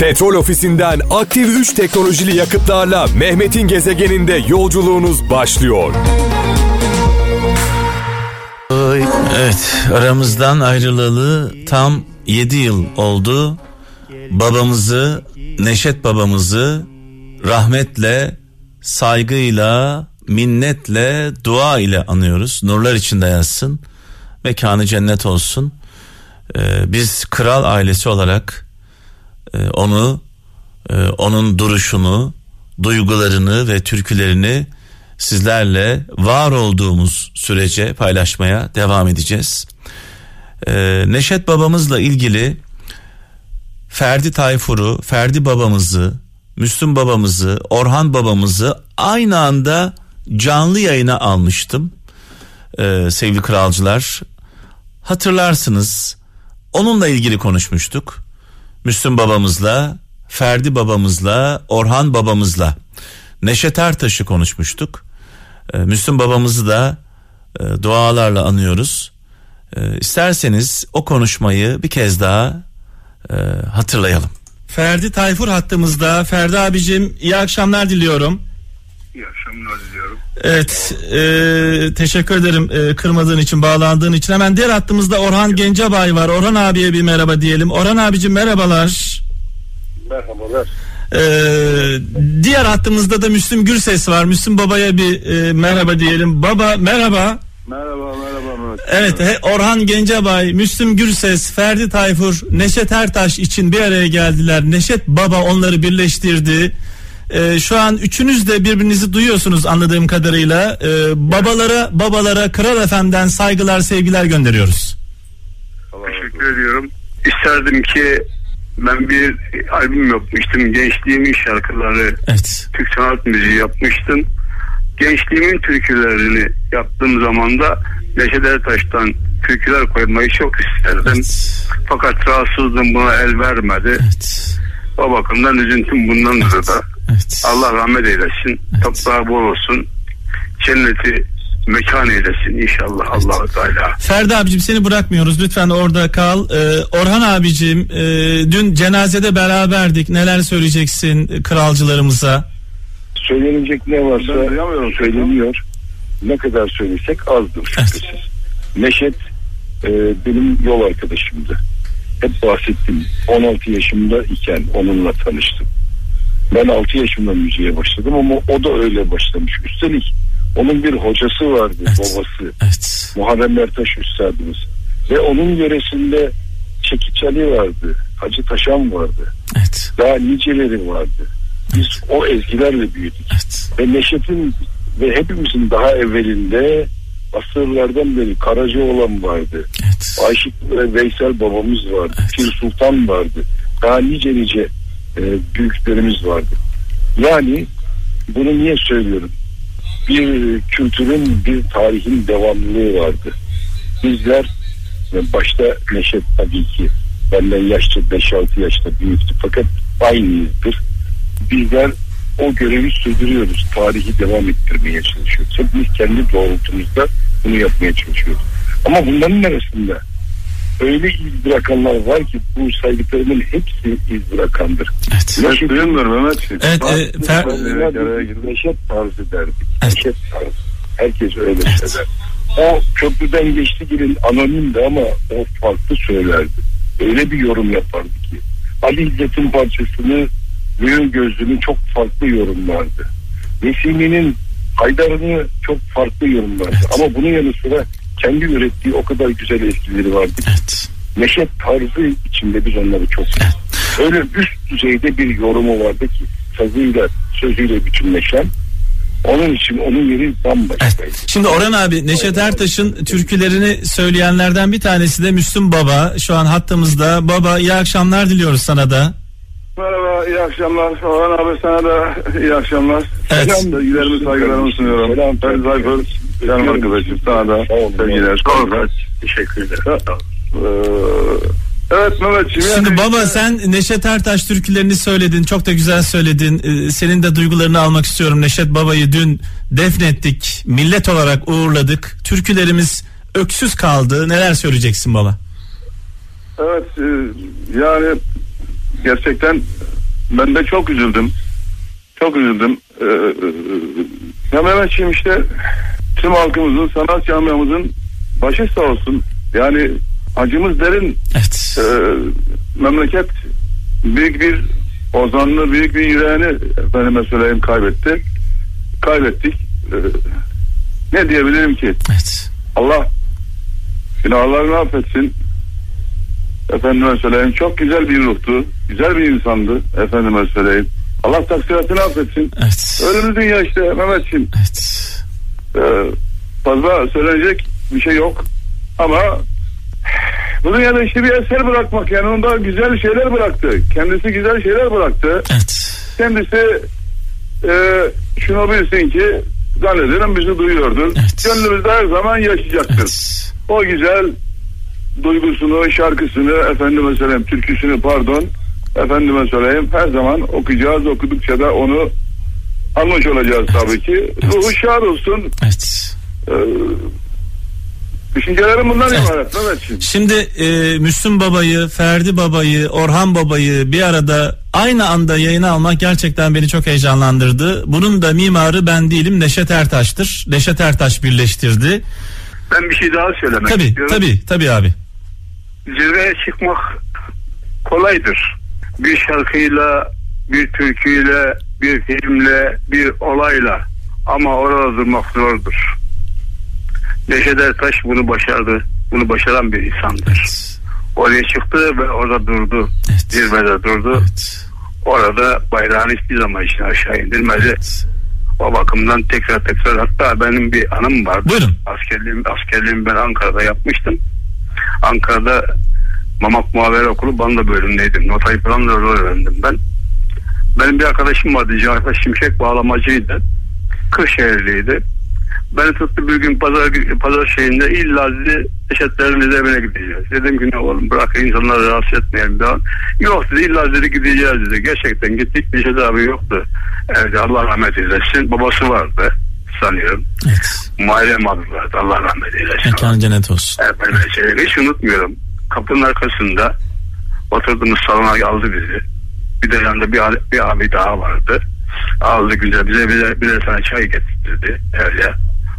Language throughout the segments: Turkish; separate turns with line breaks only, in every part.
Petrol ofisinden aktif 3 teknolojili yakıtlarla Mehmet'in gezegeninde yolculuğunuz başlıyor.
Evet aramızdan ayrılalı tam 7 yıl oldu. Babamızı Neşet babamızı rahmetle, saygıyla, minnetle, dua ile anıyoruz. Nurlar içinde yazsın. Mekanı cennet olsun. Ee, biz kral ailesi olarak e, onu, e, onun duruşunu, duygularını ve türkülerini sizlerle var olduğumuz sürece paylaşmaya devam edeceğiz. Ee, Neşet babamızla ilgili Ferdi Tayfur'u, Ferdi babamızı, Müslüm babamızı, Orhan babamızı aynı anda canlı yayına almıştım. Ee, sevgili kralcılar hatırlarsınız onunla ilgili konuşmuştuk. Müslüm babamızla, Ferdi babamızla, Orhan babamızla, Neşet Ertaş'ı konuşmuştuk. Ee, Müslüm babamızı da e, dualarla anıyoruz. Ee, isterseniz o konuşmayı bir kez daha e, hatırlayalım. Ferdi Tayfur hattımızda. Ferdi abicim iyi akşamlar diliyorum.
İyi akşamlar diliyorum.
Evet e, teşekkür ederim e, kırmadığın için bağlandığın için. Hemen diğer hattımızda Orhan Gencebay var. Orhan abiye bir merhaba diyelim. Orhan abicim merhabalar.
Merhabalar.
Ee, diğer hattımızda da Müslüm Gürses var. Müslüm babaya bir e, merhaba diyelim. Baba merhaba.
Merhaba merhaba Mehmet.
Evet he, Orhan Gencebay, Müslüm Gürses, Ferdi Tayfur, Neşet Ertaş için bir araya geldiler. Neşet Baba onları birleştirdi. Ee, şu an üçünüz de birbirinizi duyuyorsunuz anladığım kadarıyla. Ee, babalara babalara Kral FM'den saygılar sevgiler gönderiyoruz.
Teşekkür ediyorum. İsterdim ki ben bir albüm yapmıştım. Gençliğimin şarkıları,
Evet.
Türk sanat müziği yapmıştım. Gençliğimin türkülerini yaptığım zaman da Neşet Ertaş'tan türküler koymayı çok isterdim.
Evet.
Fakat rahatsızlığım buna el vermedi.
Evet.
O bakımdan üzüntüm bundandır da.
Evet.
Allah rahmet eylesin. Toprağı bol olsun. Cenneti mekan eylesin inşallah allah Teala.
Ferdi abicim seni bırakmıyoruz lütfen orada kal. Ee, Orhan abicim e, dün cenazede beraberdik. Neler söyleyeceksin kralcılarımıza?
söylenecek ne varsa söyleniyor. Ne kadar söylesek azdır
Evet.
şüphesiz. Neşet e, benim yol arkadaşımdı. Hep bahsettim. 16 yaşımda iken onunla tanıştım. Ben 6 yaşımda müziğe başladım ama o da öyle başlamış. Üstelik onun bir hocası vardı,
Evet.
babası.
Evet.
Muharrem Ertaş Üstadımız. Ve onun yöresinde Çekiç Ali vardı, Hacı Taşan vardı.
Evet.
Daha niceleri vardı. Biz o ezgilerle büyüdük.
Evet.
Ve Neşet'in ve hepimizin daha evvelinde asırlardan beri Karacaoğlan vardı.
Evet.
Aşık ve Veysel babamız vardı.
Evet.
Pir Sultan vardı. Daha nice nice e, büyüklerimiz vardı. Yani bunu niye söylüyorum? Bir kültürün, bir tarihin devamlılığı vardı. Bizler ve başta Neşet tabii ki benden yaşça 5-6 yaşta büyüktü fakat aynıyızdır. Bizler o görevi sürdürüyoruz. Tarihi devam ettirmeye çalışıyoruz. Hepimiz kendi doğrultumuzda bunu yapmaya çalışıyoruz. Ama bunların arasında öyle iz bırakanlar var ki bu saydıklarımın hepsi iz bırakandır.
Evet.
Neşet,
Duymuyorum Mehmetciğim.
Evet, e, Fer-
Neşet- tarzı derdik.
Evet.
Neşet tarzı. Herkes öyle
Evet.
söyler. O köprüden geçti gibi anonimdi ama o farklı söylerdi. Öyle bir yorum yapardı ki. Ali İzzet'in parçasını Mühür Gözlü'nün çok farklı yorumlardı. Nesimi'nin Haydar'ını çok farklı yorumlardı.
Evet.
Ama bunun yanı sıra kendi ürettiği o kadar güzel ezgileri vardı.
Evet.
Neşet tarzı içinde biz onları çok Öyle üst düzeyde bir yorumu vardı ki sazıyla sözüyle bütünleşen onun için onun yeri bambaşkaydı.
Evet. Şimdi Orhan abi Neşet Ertaş'ın türkülerini söyleyenlerden bir tanesi de Müslüm Baba. Şu an hattımızda. Baba iyi akşamlar diliyoruz sana da.
Merhaba, iyi akşamlar. Orhan abi sana da iyi akşamlar.
Evet.
Selam, sevgilerimi, saygılarımı sunuyorum.
Selam.
Ben Zayfer, canım arkadaşım. Sana da sevgiler. saygılar.
Teşekkür ederim.
Ee, evet Mehmetciğim.
Şimdi
yani-
baba sen Neşet Ertaş türkülerini söyledin. Çok da güzel söyledin. Ee, Senin de duygularını almak istiyorum. Neşet Baba'yı dün defnettik. Millet olarak uğurladık. Türkülerimiz öksüz kaldı. Neler söyleyeceksin baba?
Evet e, yani gerçekten
Ben de çok üzüldüm. Çok üzüldüm. Ee, ya Mehmetciğim işte tüm halkımızın, sanat camiamızın başı sağ olsun. Yani acımız derin.
Evet.
Ee, memleket büyük bir ozanlı, büyük bir yüreğini efendime söyleyeyim kaybetti. Kaybettik. Ee, ne diyebilirim ki?
Evet.
Allah günahlarını affetsin. Efendime söyleyeyim çok güzel bir ruhtu. Güzel bir insandı. Efendime söyleyeyim. Allah taksiratını affetsin.
Evet.
Ölümlü dünya işte Mehmetciğim.
Evet.
Ee, fazla söylenecek bir şey yok. Ama bu dünyada işte bir eser bırakmak yani onda güzel şeyler bıraktı. Kendisi güzel şeyler bıraktı.
Evet.
Kendisi e, şunu bilsin ki zannederim bizi duyuyordur.
Evet.
Gönlümüzde her zaman yaşayacaktır.
Evet.
O güzel duygusunu, şarkısını, efendime söyleyeyim, türküsünü pardon, efendime söyleyeyim her zaman okuyacağız. Okudukça da onu almış olacağız tabii ki. Ruhu şad olsun.
Evet.
Ee, düşüncelerim bundan
Evet.
ibaret Mehmetciğim.
Şimdi e, Müslüm Baba'yı, Ferdi Baba'yı, Orhan Baba'yı bir arada aynı anda yayına almak gerçekten beni çok heyecanlandırdı. Bunun da mimarı ben değilim Neşet Ertaş'tır. Neşet Ertaş birleştirdi.
Ben bir şey daha söylemek
Tabii
istiyorum.
tabii tabii abi.
Zirveye çıkmak kolaydır. Bir şarkıyla, bir türküyle, bir filmle, bir olayla ama orada durmak zordur. Neşet Ertaş bunu başardı. Bunu başaran bir insandır.
Evet.
Oraya çıktı ve orada durdu.
Evet.
Zirvede durdu.
Evet.
Orada bayrağını hiçbir zaman için aşağı indirmedi.
evet.
O bakımdan tekrar tekrar hatta benim bir anım vardı.
Buyurun.
Askerliğim, askerliğimi ben Ankara'da yapmıştım. Ankara'da Mamak Muhabere Okulu Banda bölümündeydim. Notayı falan da orada öğrendim ben. Benim bir arkadaşım vardı. Cahit Şimşek bağlamacıydı. Kırşehirliydi. Beni tuttu bir gün pazar, pazar şeyinde illa dedi eşetlerimiz evine gideceğiz. Dedim ki ne oğlum bırak insanları rahatsız etmeyelim daha. Yok dedi illa dedi gideceğiz dedi. Gerçekten gittik Neşet abi yoktu. Evde Allah rahmet eylesin. Babası vardı sanıyorum.
Evet.
Muharrem abi vardı. Allah rahmet eylesin.
Mekan cennet olsun.
Efendim, şey, hiç unutmuyorum. Kapının arkasında oturduğumuz salona aldı bizi. Bir de yanında bir, bir abi daha vardı. Aldı güzel bize bize bize tane çay getirdi öyle.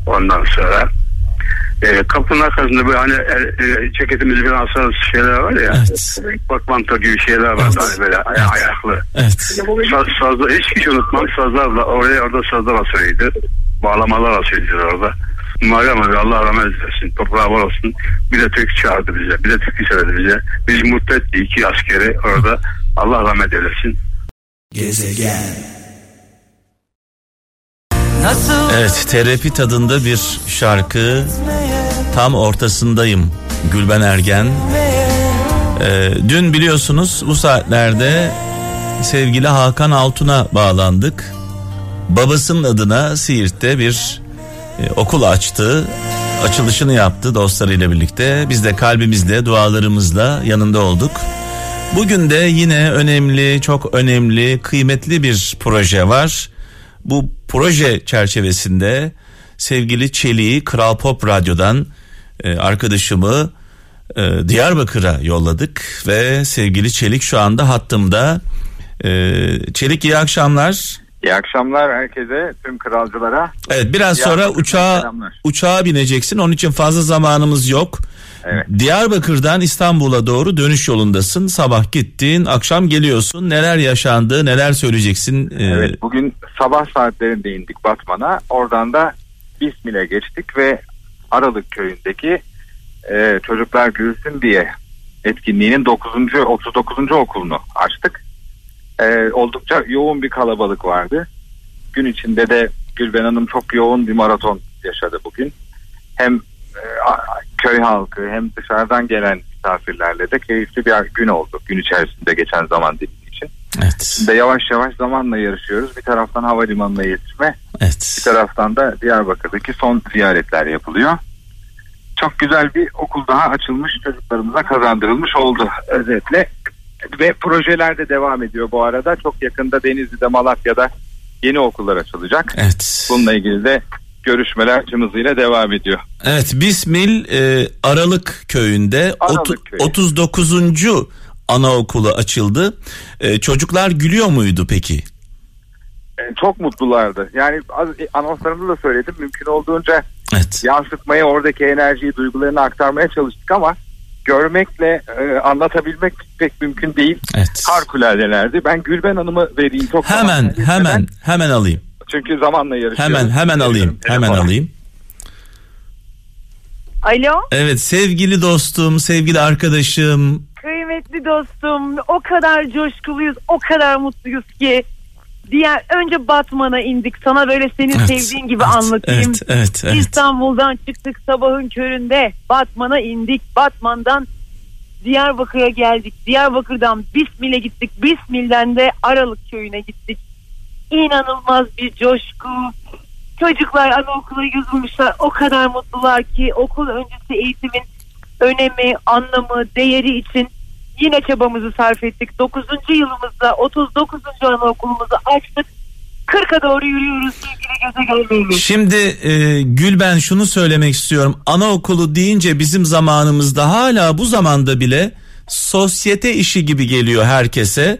Ondan sonra e, kapının arkasında böyle hani e, e, ceketimizi falan şeyler var ya.
Evet.
Portmanto gibi şeyler var
Evet.
hani böyle aya-
Evet.
ayaklı.
Evet.
Saz, sazda hiç hiç unutmam sazlarla oraya orada sazlar asılıydı. Bağlamalar asılıydı orada. Muharrem abi Allah rahmet eylesin. Toprağı var olsun. Bir de Türk çağırdı bize. Bir de Türk söyledi bize. Biz mutlu etti iki askeri orada. Allah rahmet eylesin.
Evet terapi tadında bir şarkı tam ortasındayım Gülben Ergen. Ee, dün biliyorsunuz bu saatlerde sevgili Hakan Altun'a bağlandık. Babasının adına Siirt'te bir e, okul açtı. Açılışını yaptı dostlarıyla birlikte. Biz de kalbimizle, dualarımızla yanında olduk. Bugün de yine önemli, çok önemli, kıymetli bir proje var. Bu proje çerçevesinde sevgili Çelik'i Kral Pop Radyo'dan e, arkadaşımı e, Diyarbakır'a yolladık ve sevgili Çelik şu anda hattımda. E, Çelik iyi akşamlar.
İyi akşamlar herkese, tüm kralcılara.
Evet biraz sonra uçağa
selamlar.
uçağa bineceksin. Onun için fazla zamanımız yok.
Evet.
Diyarbakır'dan İstanbul'a doğru dönüş yolundasın. Sabah gittin, akşam geliyorsun. Neler yaşandı, neler söyleyeceksin? Ee,
Evet, bugün sabah saatlerinde indik Batman'a. Oradan da İsmil'e geçtik ve Aralık köyündeki e, Çocuklar Gülsün diye etkinliğinin 9. 39. okulunu açtık. E, oldukça yoğun bir kalabalık vardı. Gün içinde de Gülben Hanım çok yoğun bir maraton yaşadı bugün. Hem e, köy halkı hem dışarıdan gelen misafirlerle de keyifli bir gün oldu. Gün içerisinde geçen zaman dilimi için.
Evet.
Şimdi yavaş yavaş zamanla yarışıyoruz. Bir taraftan havalimanına yetişme,
Evet.
bir taraftan da Diyarbakır'daki son ziyaretler yapılıyor. Çok güzel bir okul daha açılmış, çocuklarımıza kazandırılmış oldu özetle. Ve projeler de devam ediyor bu arada. Çok yakında Denizli'de, Malatya'da yeni okullar açılacak.
Evet.
Bununla ilgili de görüşmeler tüm hızıyla devam ediyor.
Evet, Bismil e, Aralık köyünde
Aralık
otu-
köyü.
39. anaokulu açıldı. E, çocuklar gülüyor muydu peki?
E, çok mutlulardı. Yani az anonslarımda da söyledim. Mümkün olduğunca
Evet.
yansıtmayı, oradaki enerjiyi, duygularını aktarmaya çalıştık ama görmekle e, anlatabilmek pek mümkün değil.
Evet.
Harikuladelerdi. Ben Gülben Hanım'ı vereyim. Çok
Hemen
zamanla geçmeden.
hemen hemen alayım.
Çünkü zamanla yarışıyoruz.
Hemen hemen alayım. Hemen
Telefona.
alayım.
Alo,
Evet sevgili dostum, sevgili arkadaşım.
kıymetli dostum. O kadar coşkuluyuz, o kadar mutluyuz ki. Diğer önce Batman'a indik. Sana böyle senin
Evet,
sevdiğin gibi
evet,
anlatayım.
Evet, evet, evet.
İstanbul'dan çıktık sabahın köründe. Batman'a indik. Batman'dan Diyarbakır'a geldik. Diyarbakır'dan Bismil'e gittik. Bismil'den de Aralık köyüne gittik. İnanılmaz bir coşku. Çocuklar anaokula yazılmışlar. O kadar mutlular ki okul öncesi eğitimin önemi, anlamı, değeri için yine çabamızı sarf ettik. 9. yılımızda 39. anaokulumuzu açtık. 40'a doğru yürüyoruz sevgili gezegenlerimiz.
Şimdi e, Gülben şunu söylemek istiyorum. Anaokulu deyince bizim zamanımızda hala bu zamanda bile sosyete işi gibi geliyor herkese.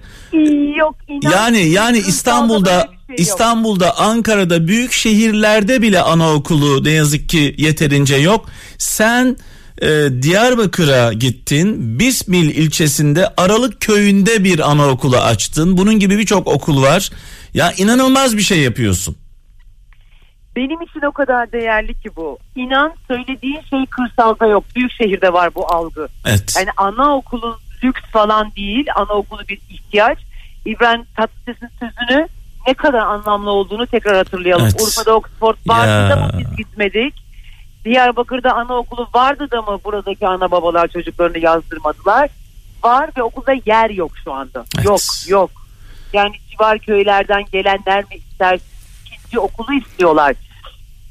Yok inan.
Yani yani İstanbul'da
şey.
İstanbul'da, Ankara'da büyük şehirlerde bile anaokulu ne yazık ki yeterince yok. Sen e, Diyarbakır'a gittin. Bismil ilçesinde Aralık köyünde bir anaokulu açtın. Bunun gibi birçok okul var. Ya inanılmaz bir şey yapıyorsun.
Benim için o kadar değerli ki bu. İnan söylediğin şey kırsalda yok. Büyük şehirde var bu algı.
Evet.
Yani anaokulu lüks falan değil. Anaokulu bir ihtiyaç. İbrahim Tatlıses'in sözünü ne kadar anlamlı olduğunu tekrar hatırlayalım.
Evet.
Urfa'da Oxford vardı mı biz gitmedik? Diyarbakır'da anaokulu vardı da mı buradaki ana babalar çocuklarını yazdırmadılar? Var ve okulda yer yok şu anda.
Evet.
Yok yok. Yani civar köylerden gelenler mi ister ikinci okulu istiyorlar.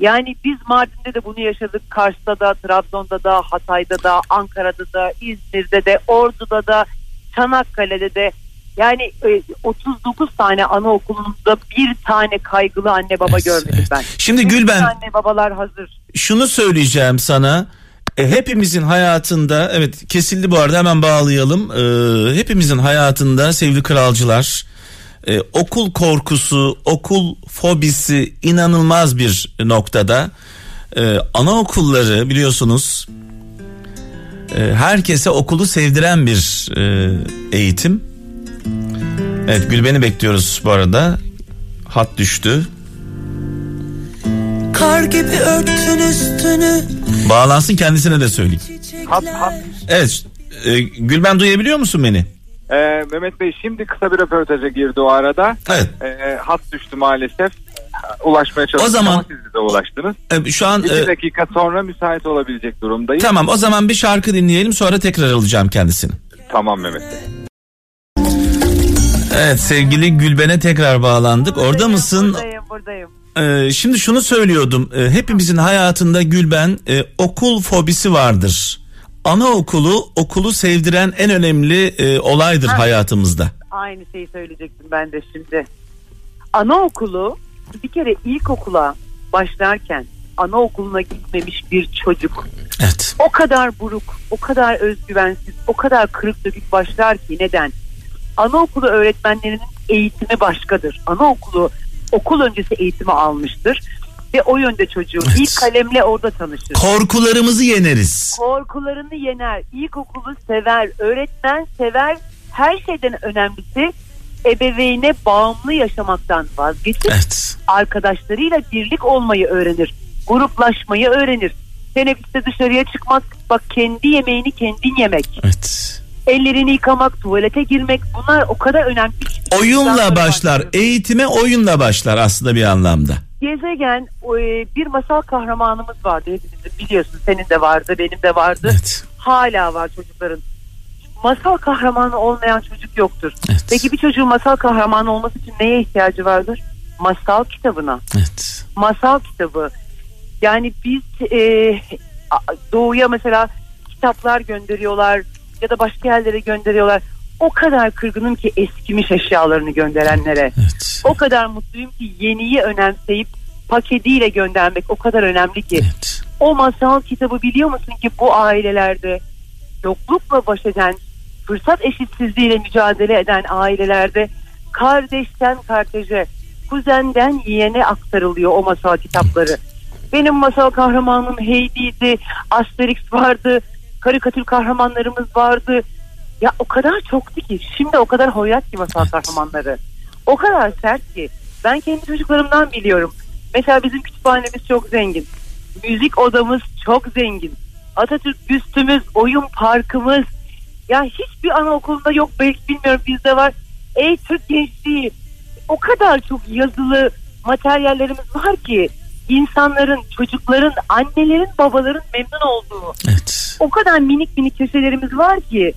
Yani biz Mardin'de de bunu yaşadık. Kars'ta da, Trabzon'da da, Hatay'da da, Ankara'da da, İzmir'de de, Ordu'da da, Çanakkale'de de. Yani e, 39 tane anaokulunda bir tane kaygılı anne baba
Evet,
görmedim
evet.
ben.
Şimdi
Bütün
Gülben-
anne babalar hazır.
şunu söyleyeceğim sana. E, hepimizin hayatında evet kesildi bu arada hemen bağlayalım. E, hepimizin hayatında sevgili kralcılar e, okul korkusu, okul fobisi inanılmaz bir noktada. E, anaokulları biliyorsunuz e, herkese okulu sevdiren bir e, eğitim. Evet Gülben'i bekliyoruz bu arada. Hat düştü.
Kar gibi örtün üstünü
Bağlansın kendisine de söyleyeyim.
Hat, hat.
Evet. e, Gülben duyabiliyor musun beni?
Ee, Mehmet Bey şimdi kısa bir röportaja girdi o arada.
Evet.
Ee, hat düştü maalesef. Ulaşmaya çalıştık
O zaman-
ama siz de ulaştınız.
E, Şu an
İki
e,
dakika sonra müsait olabilecek durumdayım.
tamam o zaman bir şarkı dinleyelim sonra tekrar alacağım kendisini.
Tamam Mehmet Bey.
Evet sevgili Gülben'e tekrar bağlandık. Orada mısın?
Buradayım buradayım.
E, şimdi şunu söylüyordum. E, hepimizin hayatında Gülben e, okul fobisi vardır. Anaokulu okulu sevdiren en önemli e, olaydır hayatımızda.
Aynı şeyi söyleyecektim ben de şimdi. Anaokulu bir kere ilkokula başlarken anaokuluna gitmemiş bir çocuk
Evet.
o kadar buruk, o kadar özgüvensiz, o kadar kırık dökük başlar ki neden? Anaokulu öğretmenlerinin eğitimi başkadır. Anaokulu okul öncesi eğitimi almıştır ve o yönde çocuğu
Evet.
ilk kalemle orada tanışır.
Korkularımızı yeneriz.
Korkularını yener, ilkokulu sever, öğretmen sever. Her şeyden önemlisi ebeveyne bağımlı yaşamaktan vazgeçip
Evet.
arkadaşlarıyla birlik olmayı öğrenir. Gruplaşmayı öğrenir. Teneffüste dışarıya çıkmak, bak kendi yemeğini kendin yemek.
Evet.
Ellerini yıkamak, tuvalete girmek bunlar o kadar önemli.
Oyunla başlar. Eğitime oyunla başlar aslında bir anlamda.
Gezegen e, bir masal kahramanımız vardı hepinizin biliyorsun senin de vardı benim de vardı.
Evet.
Hala var çocukların. Masal kahramanı olmayan çocuk yoktur.
Evet.
Peki bir çocuğun masal kahramanı olması için neye ihtiyacı vardır? Masal kitabına.
Evet.
masal kitabı. Yani biz e, doğuya mesela kitaplar gönderiyorlar ya da başka yerlere gönderiyorlar. O kadar kırgınım ki eskimiş eşyalarını gönderenlere.
Evet.
O kadar mutluyum ki yeniyi önemseyip paketiyle göndermek o kadar önemli ki.
Evet.
O masal kitabı biliyor musun ki bu ailelerde yoklukla baş eden fırsat eşitsizliğiyle mücadele eden ailelerde kardeşten kardeşe, kuzenden yeğene aktarılıyor o masal kitapları. Benim masal kahramanım Heidi'ydi, Asterix vardı, karikatür kahramanlarımız vardı. Ya o kadar çoktu ki şimdi o kadar hoyrat ki masal
Evet.
kahramanları. O kadar sert ki. Ben kendi çocuklarımdan biliyorum. Mesela bizim kütüphanemiz çok zengin. Müzik odamız çok zengin. Atatürk büstümüz, oyun parkımız. Ya hiçbir anaokulunda yok belki bilmiyorum bizde var. Ey Türk gençliği o kadar çok yazılı materyallerimiz var ki insanların, çocukların, annelerin, babaların memnun olduğu
Evet.
o kadar minik minik köşelerimiz var ki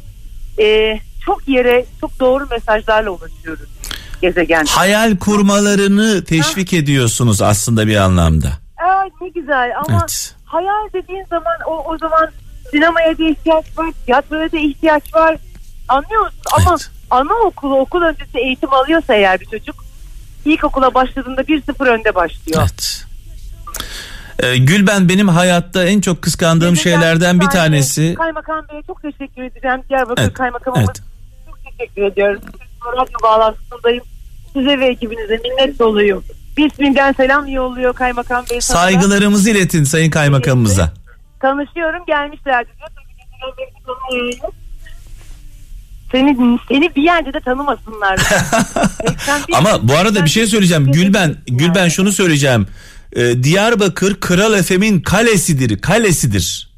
e, çok yere çok doğru mesajlarla ulaşıyoruz gezegen.
Hayal kurmalarını teşvik ediyorsunuz aslında bir anlamda.
Aa, ne güzel ama
Evet.
hayal dediğin zaman o, o zaman sinemaya da ihtiyaç var, tiyatroya da ihtiyaç var. Anlıyor musun? Ama
Evet.
anaokulu okul öncesi eğitim alıyorsa eğer bir çocuk ilkokula başladığında 1-0 önde başlıyor.
Evet. Ee, Gülben benim hayatta en çok kıskandığım
Gezegen
şeylerden bir tanesi.
Kaymakam Bey'e çok teşekkür edeceğim. Diyarbakır
Evet,
Kaymakamımız
evet.
çok teşekkür ediyorum. Radyo bağlantısındayım. Size ve ekibinize minnet doluyum. Bismillah selam yolluyor Kaymakam Bey. sana.
Saygılarımızı iletin Sayın Kaymakamımıza.
Tanışıyorum gelmişlerdi. Seni, seni bir yerde de tanımasınlar. 81
Ama bu arada bir şey söyleyeceğim. Gülben, Gülben şunu söyleyeceğim. Ee, Diyarbakır Kral Efem'in kalesidir, kalesidir.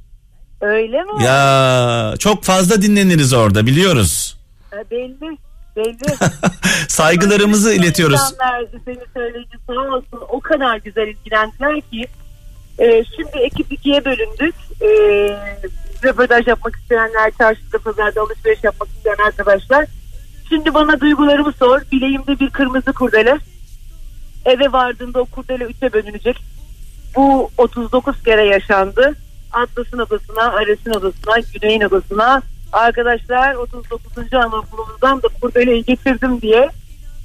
Öyle mi?
Ya çok fazla dinleniriz orada biliyoruz.
Ha, Belli. Belli.
Saygılarımızı iletiyoruz.
İnsanlardı seni söyleyince sağ olsun o kadar güzel ilgilendiler ki e, şimdi ekip ikiye bölündük. E, röportaj yapmak isteyenler, çarşıda pazarda alışveriş yapmak isteyen arkadaşlar. Şimdi bana duygularımı sor. Bileğimde bir kırmızı kurdele. Eve vardığında o kurdele üçe bölünecek. Bu 39 kere yaşandı. Atlas'ın odasına, Ares'in odasına, Güney'in odasına. Arkadaşlar 39. anaokulumuzdan da kurdeleyi getirdim diye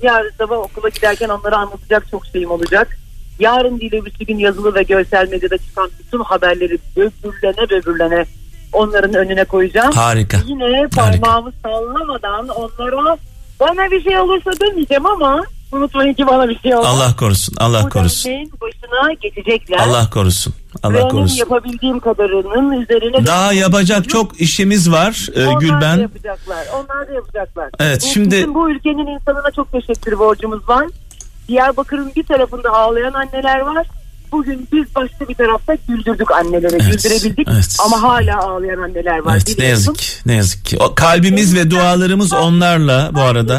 yarın sabah okula giderken onlara anlatacak çok şeyim olacak. Yarın değil öbürsü gün yazılı ve görsel medyada çıkan bütün haberleri böbürlene böbürlene onların önüne koyacağım.
Harika.
Yine parmağımı sallamadan onlara bana bir şey olursa demeyeceğim ama unutmayın ki bana bir şey olmaz.
Allah korusun, Allah
Bu
korusun.
derneğin başına geçecekler.
Allah korusun. Allah
onun
korusun.
yapabildiğim kadarının üzerine
Daha yapacak çok işimiz var e,
onlar da
Gülben.
yapacaklar. Onlar da yapacaklar.
Evet,
Bu-
şimdi-
Bizim bu ülkenin insanına çok teşekkür borcumuz var. Diyarbakır'ın bir tarafında ağlayan anneler var. Bugün biz başka bir tarafta güldürdük anneleri.
Evet,
Güldürebildik
evet.
ama hala ağlayan anneler var.
Evet ne
biliyorsun.
yazık ki, ne yazık ki. O kalbimiz ve dualarımız onlarla bu arada.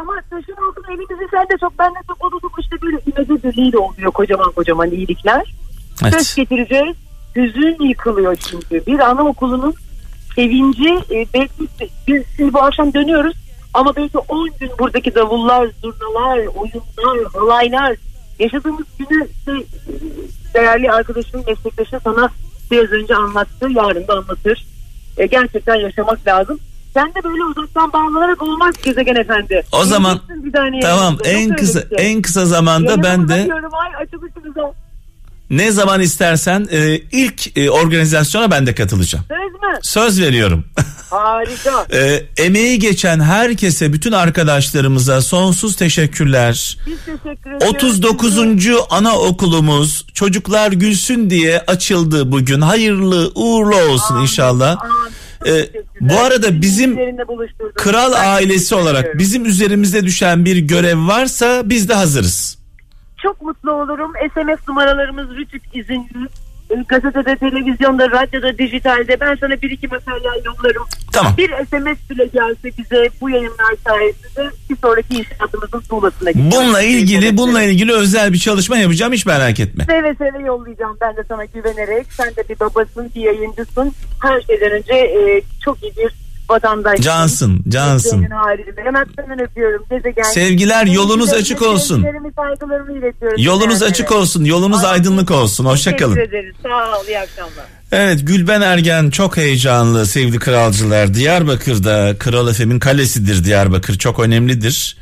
Ama taşın elimizi sen de çok ben de çok çok işte böyle imece birliğiyle oluyor kocaman kocaman iyilikler. Söz
Evet.
getireceğiz. Hüzün yıkılıyor çünkü. Bir anaokulunun sevinci e, belki biz şimdi bu akşam dönüyoruz ama belki 10 gün buradaki davullar, zurnalar, oyunlar, halaylar yaşadığımız günü işte, e, değerli arkadaşım, meslektaşım sana biraz önce anlattı. Yarın da anlatır. E, gerçekten yaşamak lazım. Sen de böyle uzaktan bağlanarak olmaz gezegen efendi.
O zaman tamam.
Yok
en kısa
şey.
en kısa zamanda
Yayını
ben de.
Ay
ne zaman istersen e, ilk e, organizasyona ben de katılacağım.
Söz mü?
Söz veriyorum.
Harika.
E, emeği geçen herkese, bütün arkadaşlarımıza sonsuz teşekkürler.
Biz teşekkür ediyoruz.
39. anaokulumuz Çocuklar Gülsün diye açıldı bugün. Hayırlı uğurlu olsun
Amin,
inşallah.
amin.
Ee, bu arada
Bizi
bizim. Kral ailesi olarak bizim üzerimizde düşen bir görev varsa biz de hazırız.
Çok mutlu olurum. SMS numaralarımız Rütük izinli. E, Gazetede, televizyonda, radyoda, dijitalde ben sana bir iki materyal yollarım.
Tamam.
Bir SMS bile gelse bize bu yayınlar sayesinde bir sonraki inşaatımızın tuğlasına gideceğiz.
Bununla ilgili
Evet,
bununla ilgili özel bir çalışma yapacağım hiç merak etme.
Seve seve yollayacağım ben de sana güvenerek. Sen de bir babasın, bir yayıncısın. Her şeyden önce e, çok iyi bir vatandaşsın.
Cansın, cansın.
Halinde. Yanaklarından öpüyorum. Gezegen.
Sevgiler, yolunuz
Sevgilerimi,
açık olsun.
sevgilerimi, saygılarımı iletiyorum.
Yolunuz açık olsun, yolunuz
Ay,
aydınlık olsun. Hoşça kalın.
Teşekkür ederiz. Sağ ol. İyi akşamlar.
Evet Gülben Ergen çok heyecanlı sevgili kralcılar. Diyarbakır'da Kral Efem'in kalesidir Diyarbakır çok önemlidir.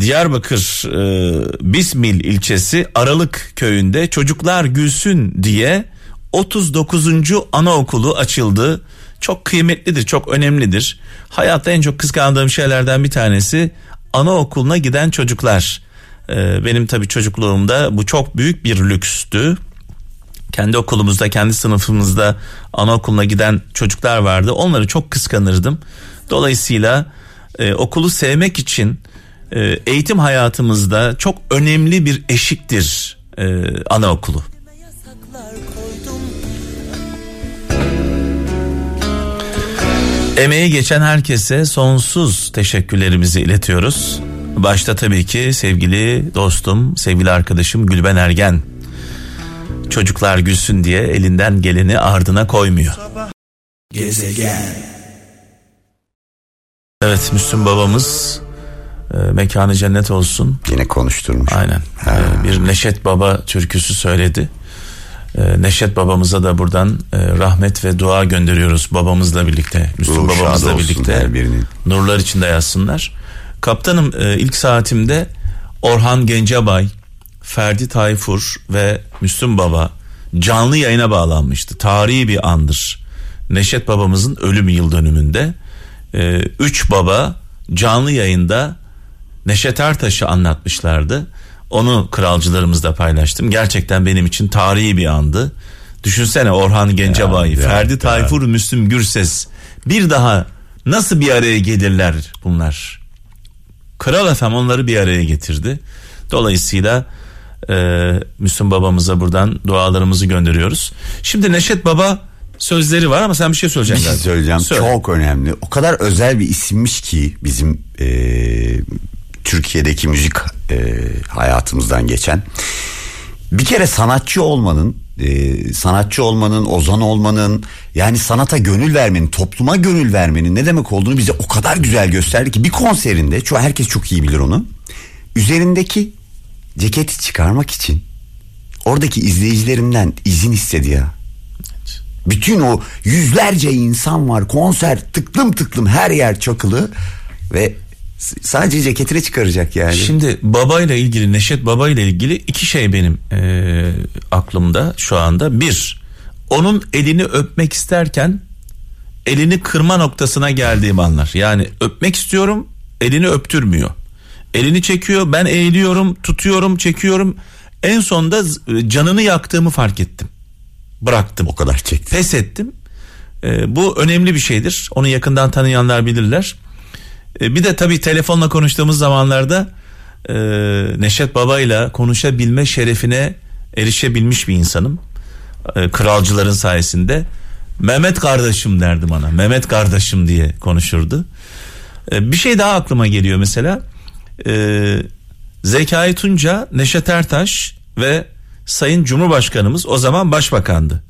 Diyarbakır e, Bismil ilçesi Aralık köyünde çocuklar gülsün diye 39. anaokulu açıldı. Çok kıymetlidir, çok önemlidir. Hayatta en çok kıskandığım şeylerden bir tanesi anaokuluna giden çocuklar. Ee, benim tabii çocukluğumda bu çok büyük bir lükstü. Kendi okulumuzda, kendi sınıfımızda anaokuluna giden çocuklar vardı. Onları çok kıskanırdım. Dolayısıyla e, okulu sevmek için e, eğitim hayatımızda çok önemli bir eşiktir e, anaokulu. Emeği geçen herkese sonsuz teşekkürlerimizi iletiyoruz. Başta tabii ki sevgili dostum, sevgili arkadaşım Gülben Ergen. Çocuklar gülsün diye elinden geleni ardına koymuyor.
Gezegen
Evet Müslüm babamız e, mekanı cennet olsun.
Yine konuşturmuş.
Aynen. E, bir Neşet Baba türküsü söyledi. E, Neşet babamıza da buradan e, rahmet ve dua gönderiyoruz babamızla birlikte. Müslüm babamızla birlikte.
her birinin.
Nurlar içinde yazsınlar. Kaptanım e, ilk saatimde Orhan Gencebay, Ferdi Tayfur ve Müslüm Baba canlı yayına bağlanmıştı. Tarihi bir andır. Neşet babamızın ölüm yıl dönümünde e, üç baba canlı yayında Neşet Ertaş'ı anlatmışlardı. Onu kralcılarımızla paylaştım. Gerçekten benim için tarihi bir andı. Düşünsene Orhan Gencebay,
Ya, ya,
Ferdi
ya.
Tayfur, Müslüm Gürses bir daha nasıl bir araya gelirler bunlar? Kral Efem onları bir araya getirdi. Dolayısıyla e, Müslüm babamıza buradan dualarımızı gönderiyoruz. Şimdi Neşet Baba sözleri var ama sen bir şey
Bir
söyleyeceksin.
şey
galiba.
söyleyeceğim.
Söyle.
Çok önemli. O kadar özel bir isimmiş ki bizim e, Türkiye'deki müzik e, hayatımızdan geçen. Bir kere sanatçı olmanın, e, sanatçı olmanın, ozan olmanın, yani sanata gönül vermenin, topluma gönül vermenin ne demek olduğunu bize o kadar güzel gösterdi ki bir konserinde, çoğu herkes çok iyi bilir onu. Üzerindeki ceketi çıkarmak için oradaki izleyicilerinden izin istedi ya. Bütün o yüzlerce insan var konser tıklım tıklım her yer çakılı ve sadece ceketini çıkaracak yani.
Şimdi babayla ilgili Neşet babayla ilgili iki şey benim e, aklımda şu anda. Bir, onun elini öpmek isterken elini kırma noktasına geldiğim anlar. Yani öpmek istiyorum elini öptürmüyor. Elini çekiyor ben eğiliyorum tutuyorum çekiyorum. En sonunda z- canını yaktığımı fark ettim. Bıraktım.
o kadar çekti.
Pes ettim. Ee, bu önemli bir şeydir. Onu yakından tanıyanlar bilirler. Ee, bir de tabii telefonla konuştuğumuz zamanlarda e, Neşet Baba'yla konuşabilme şerefine erişebilmiş bir insanım. Ee, kralcıların sayesinde. Mehmet kardeşim derdi bana. Mehmet kardeşim diye konuşurdu. Ee, bir şey daha aklıma geliyor mesela. Ee, Zekai Tunca, Neşet Ertaş ve Sayın Cumhurbaşkanımız o zaman başbakandı.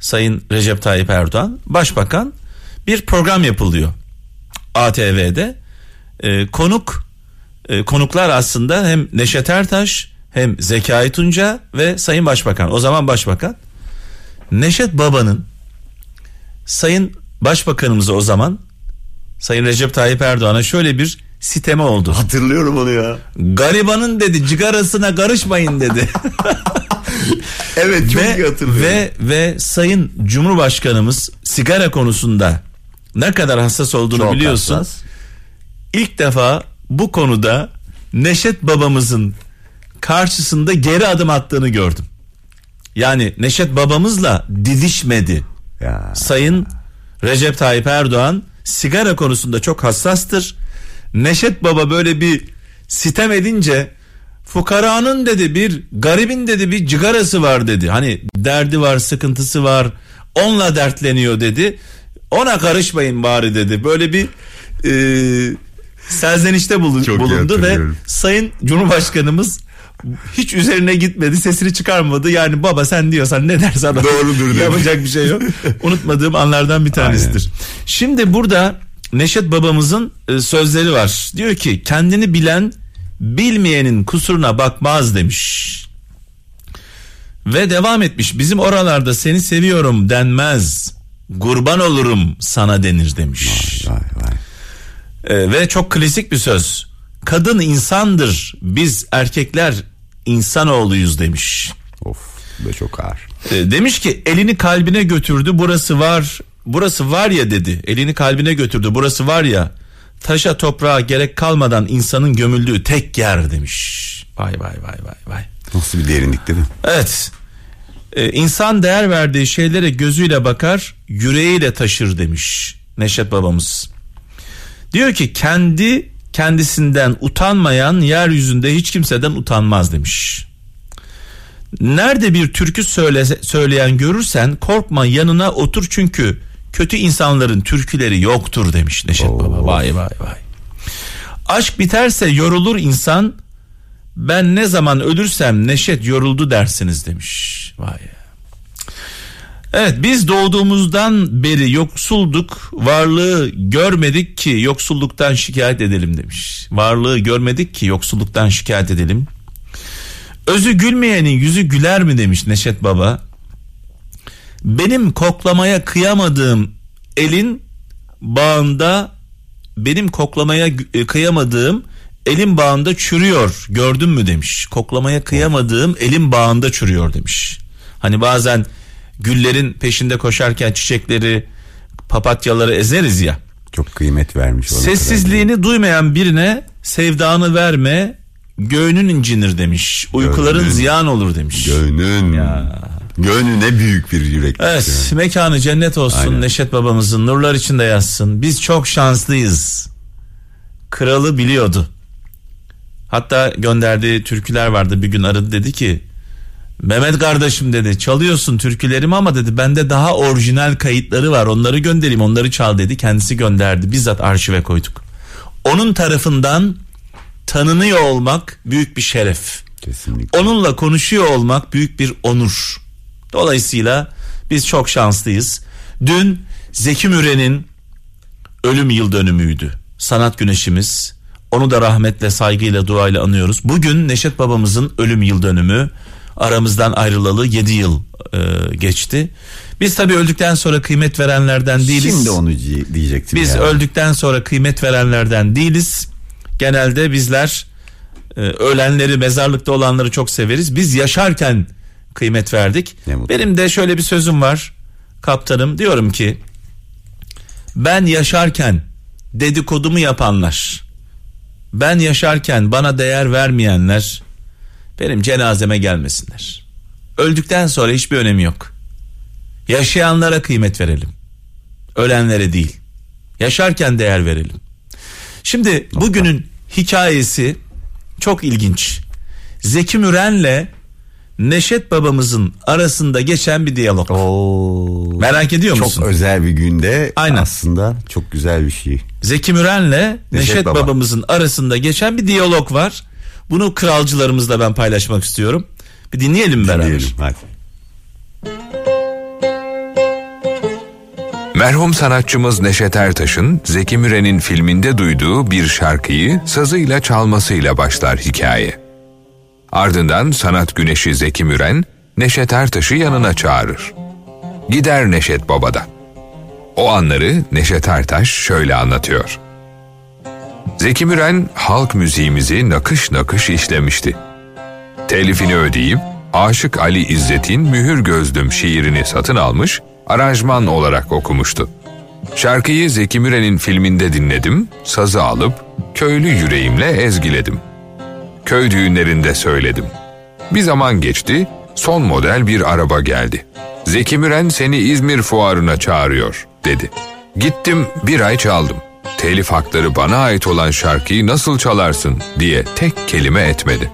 Sayın Recep Tayyip Erdoğan başbakan bir program yapılıyor ATV'de Ee, konuk e, konuklar aslında hem Neşet Ertaş hem Zekai Tunca ve Sayın Başbakan o zaman başbakan Neşet Baba'nın Sayın Başbakanımıza o zaman Sayın Recep Tayyip Erdoğan'a şöyle bir siteme oldu.
Hatırlıyorum onu ya.
Garibanın dedi cigarasına karışmayın dedi.
Evet çok iyi
ve,
hatırlıyorum.
ve ve Sayın Cumhurbaşkanımız sigara konusunda ne kadar hassas olduğunu
Çok
biliyorsun.
hassas.
İlk defa bu konuda Neşet babamızın karşısında geri adım attığını gördüm. Yani Neşet babamızla didişmedi.
Ya.
Sayın Recep Tayyip Erdoğan sigara konusunda çok hassastır. Neşet Baba böyle bir sitem edince fukaranın dedi bir garibin dedi bir cigarası var dedi. Hani derdi var sıkıntısı var onunla dertleniyor dedi. Ona karışmayın bari dedi. Böyle bir e, serzenişte bulu-
Çok
bulundu ve. Sayın Cumhurbaşkanımız hiç üzerine gitmedi sesini çıkarmadı. Yani baba sen diyorsan ne dersen.
Doğrudur
yapacak bir şey yok. Unutmadığım anlardan bir tanesidir. Şimdi burada Neşet babamızın e, sözleri var. Diyor ki kendini bilen bilmeyenin kusuruna bakmaz demiş. Ve devam etmiş. Bizim oralarda seni seviyorum denmez kurban olurum sana denir demiş
Vay vay.
ee, ve çok klasik bir söz. Kadın insandır, biz erkekler insanoğluyuz demiş.
Of bu da çok ağır.
Ee, demiş ki elini kalbine götürdü burası var burası var ya dedi. Elini kalbine götürdü. Burası var ya taşa toprağa gerek kalmadan insanın gömüldüğü tek yer demiş. Vay vay vay vay vay.
Nasıl bir derinlik değil mi?
Evet. Ee, insan değer verdiği şeylere gözüyle bakar, yüreğiyle taşır demiş Neşet babamız. Diyor ki kendi kendisinden utanmayan yeryüzünde hiç kimseden utanmaz demiş. Nerede bir türkü söyle, söyleyen görürsen korkma yanına otur çünkü kötü insanların türküleri yoktur demiş Neşet Baba. Vay vay vay. Aşk biterse yorulur insan. Ben ne zaman ölürsem Neşet yoruldu dersiniz demiş. Vay. Evet biz doğduğumuzdan beri yoksulduk varlığı görmedik ki yoksulluktan şikayet edelim demiş. Varlığı görmedik ki yoksulluktan şikayet edelim. Özü gülmeyenin yüzü güler mi demiş Neşet Baba. Benim koklamaya kıyamadığım elin bağında benim koklamaya e, kıyamadığım elin bağında çürüyor gördün mü demiş. Koklamaya kıyamadığım elin bağında çürüyor demiş. Hani bazen güllerin peşinde koşarken çiçekleri papatyaları ezeriz ya.
Çok kıymet vermiş.
Sessizliğini duymayan birine sevdanı verme göğünün incinir demiş. Uykuların
Göğnün.
ziyan olur demiş.
Gönlün.
Ya.
Gönlü ne büyük bir yürek.
Evet mekanı cennet olsun
Aynen.
Neşet babamızın nurlar içinde yatsın. Biz çok şanslıyız. Kralı biliyordu. Hatta gönderdiği türküler vardı bir gün aradı dedi ki Mehmet kardeşim dedi çalıyorsun türkülerimi ama dedi bende daha orijinal kayıtları var onları göndereyim onları çal dedi kendisi gönderdi bizzat arşive koyduk. Onun tarafından tanınıyor olmak büyük bir şeref.
Kesinlikle.
Onunla konuşuyor olmak büyük bir onur. Dolayısıyla biz çok şanslıyız. Dün Zeki Müren'in ölüm yıl dönümüydü. Sanat güneşimiz. Onu da rahmetle, saygıyla, duayla anıyoruz. Bugün Neşet babamızın ölüm yıl dönümü. Aramızdan ayrılalı 7 yıl e, geçti. Biz tabii öldükten sonra kıymet verenlerden değiliz.
Şimdi onu diye- diyecektim.
Biz
ya.
öldükten sonra kıymet verenlerden değiliz. Genelde bizler e, ölenleri, mezarlıkta olanları çok severiz. Biz yaşarken kıymet verdik. Benim de şöyle bir sözüm var. Kaptanım diyorum ki ben yaşarken dedikodumu yapanlar, ben yaşarken bana değer vermeyenler benim cenazeme gelmesinler. Öldükten sonra hiçbir önemi yok. Yaşayanlara kıymet verelim. Ölenlere değil. Yaşarken değer verelim. Şimdi bugünün hikayesi çok ilginç. Zeki Müren'le Neşet babamızın arasında geçen bir diyalog.
Oo.
Merak ediyor
Çok
musun?
özel bir günde
Aynen.
aslında çok güzel bir şey.
Zeki Müren'le Neşet,
Baba.
babamızın arasında geçen bir diyalog var. Bunu kralcılarımızla ben paylaşmak istiyorum. Bir dinleyelim beraber.
Diyelim hadi.
Merhum sanatçımız Neşet Ertaş'ın Zeki Müren'in filminde duyduğu bir şarkıyı sazıyla çalmasıyla başlar hikaye. Ardından sanat güneşi Zeki Müren Neşet Ertaş'ı yanına çağırır. Gider Neşet Baba'da. O anları Neşet Ertaş şöyle anlatıyor. Zeki Müren halk müziğimizi nakış nakış işlemişti. Telifini ödeyip Aşık Ali İzzet'in Mühür Gözlüm şiirini satın almış, aranjman olarak okumuştu. Şarkıyı Zeki Müren'in filminde dinledim, sazı alıp köylü yüreğimle ezgiledim. Köy düğünlerinde söyledim. Bir zaman geçti, son model bir araba geldi. Zeki Müren seni İzmir fuarına çağırıyor, dedi. Gittim bir ay çaldım. Telif hakları bana ait olan şarkıyı nasıl çalarsın diye tek kelime etmedi.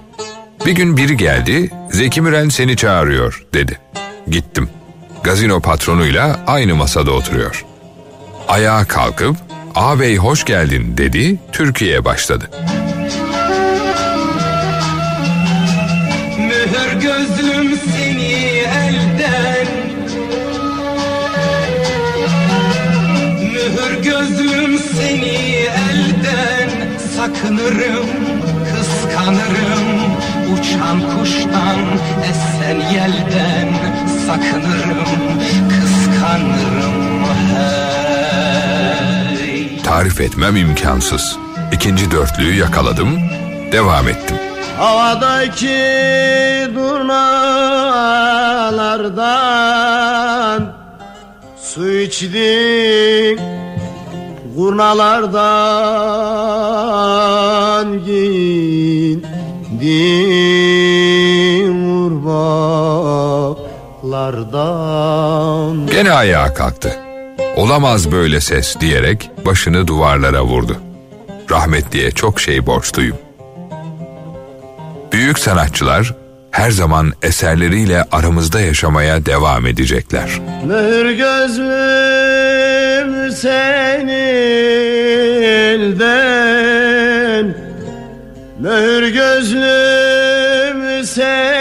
Bir gün biri geldi, Zeki Müren seni çağırıyor dedi. Gittim. Gazino patronuyla aynı masada oturuyor. Ayağa kalkıp, ağabey hoş geldin dedi, Türkiye başladı.
Sakınırım, kıskanırım Uçan kuştan, esen yelden Sakınırım, kıskanırım hey
Tarif etmem imkansız. İkinci dörtlüğü yakaladım, devam ettim.
Havadaki durnalardan Su içtim Kurnalardan giyindim Urbaklardan
Gene ayağa kalktı. Olamaz böyle ses diyerek başını duvarlara vurdu. Rahmetliye çok şey borçluyum. Büyük sanatçılar her zaman eserleriyle aramızda yaşamaya devam edecekler.
Mühür gözlüm sen elden Mühür gözlüm sen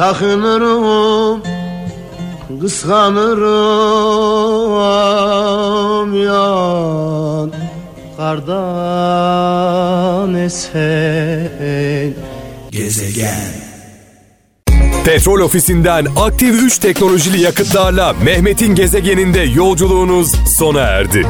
Sakınırım kıskanırım yan Kardan esen.
Gezegen
Petrol ofisinden aktif 3 teknolojili yakıtlarla Mehmet'in gezegeninde yolculuğunuz sona erdi.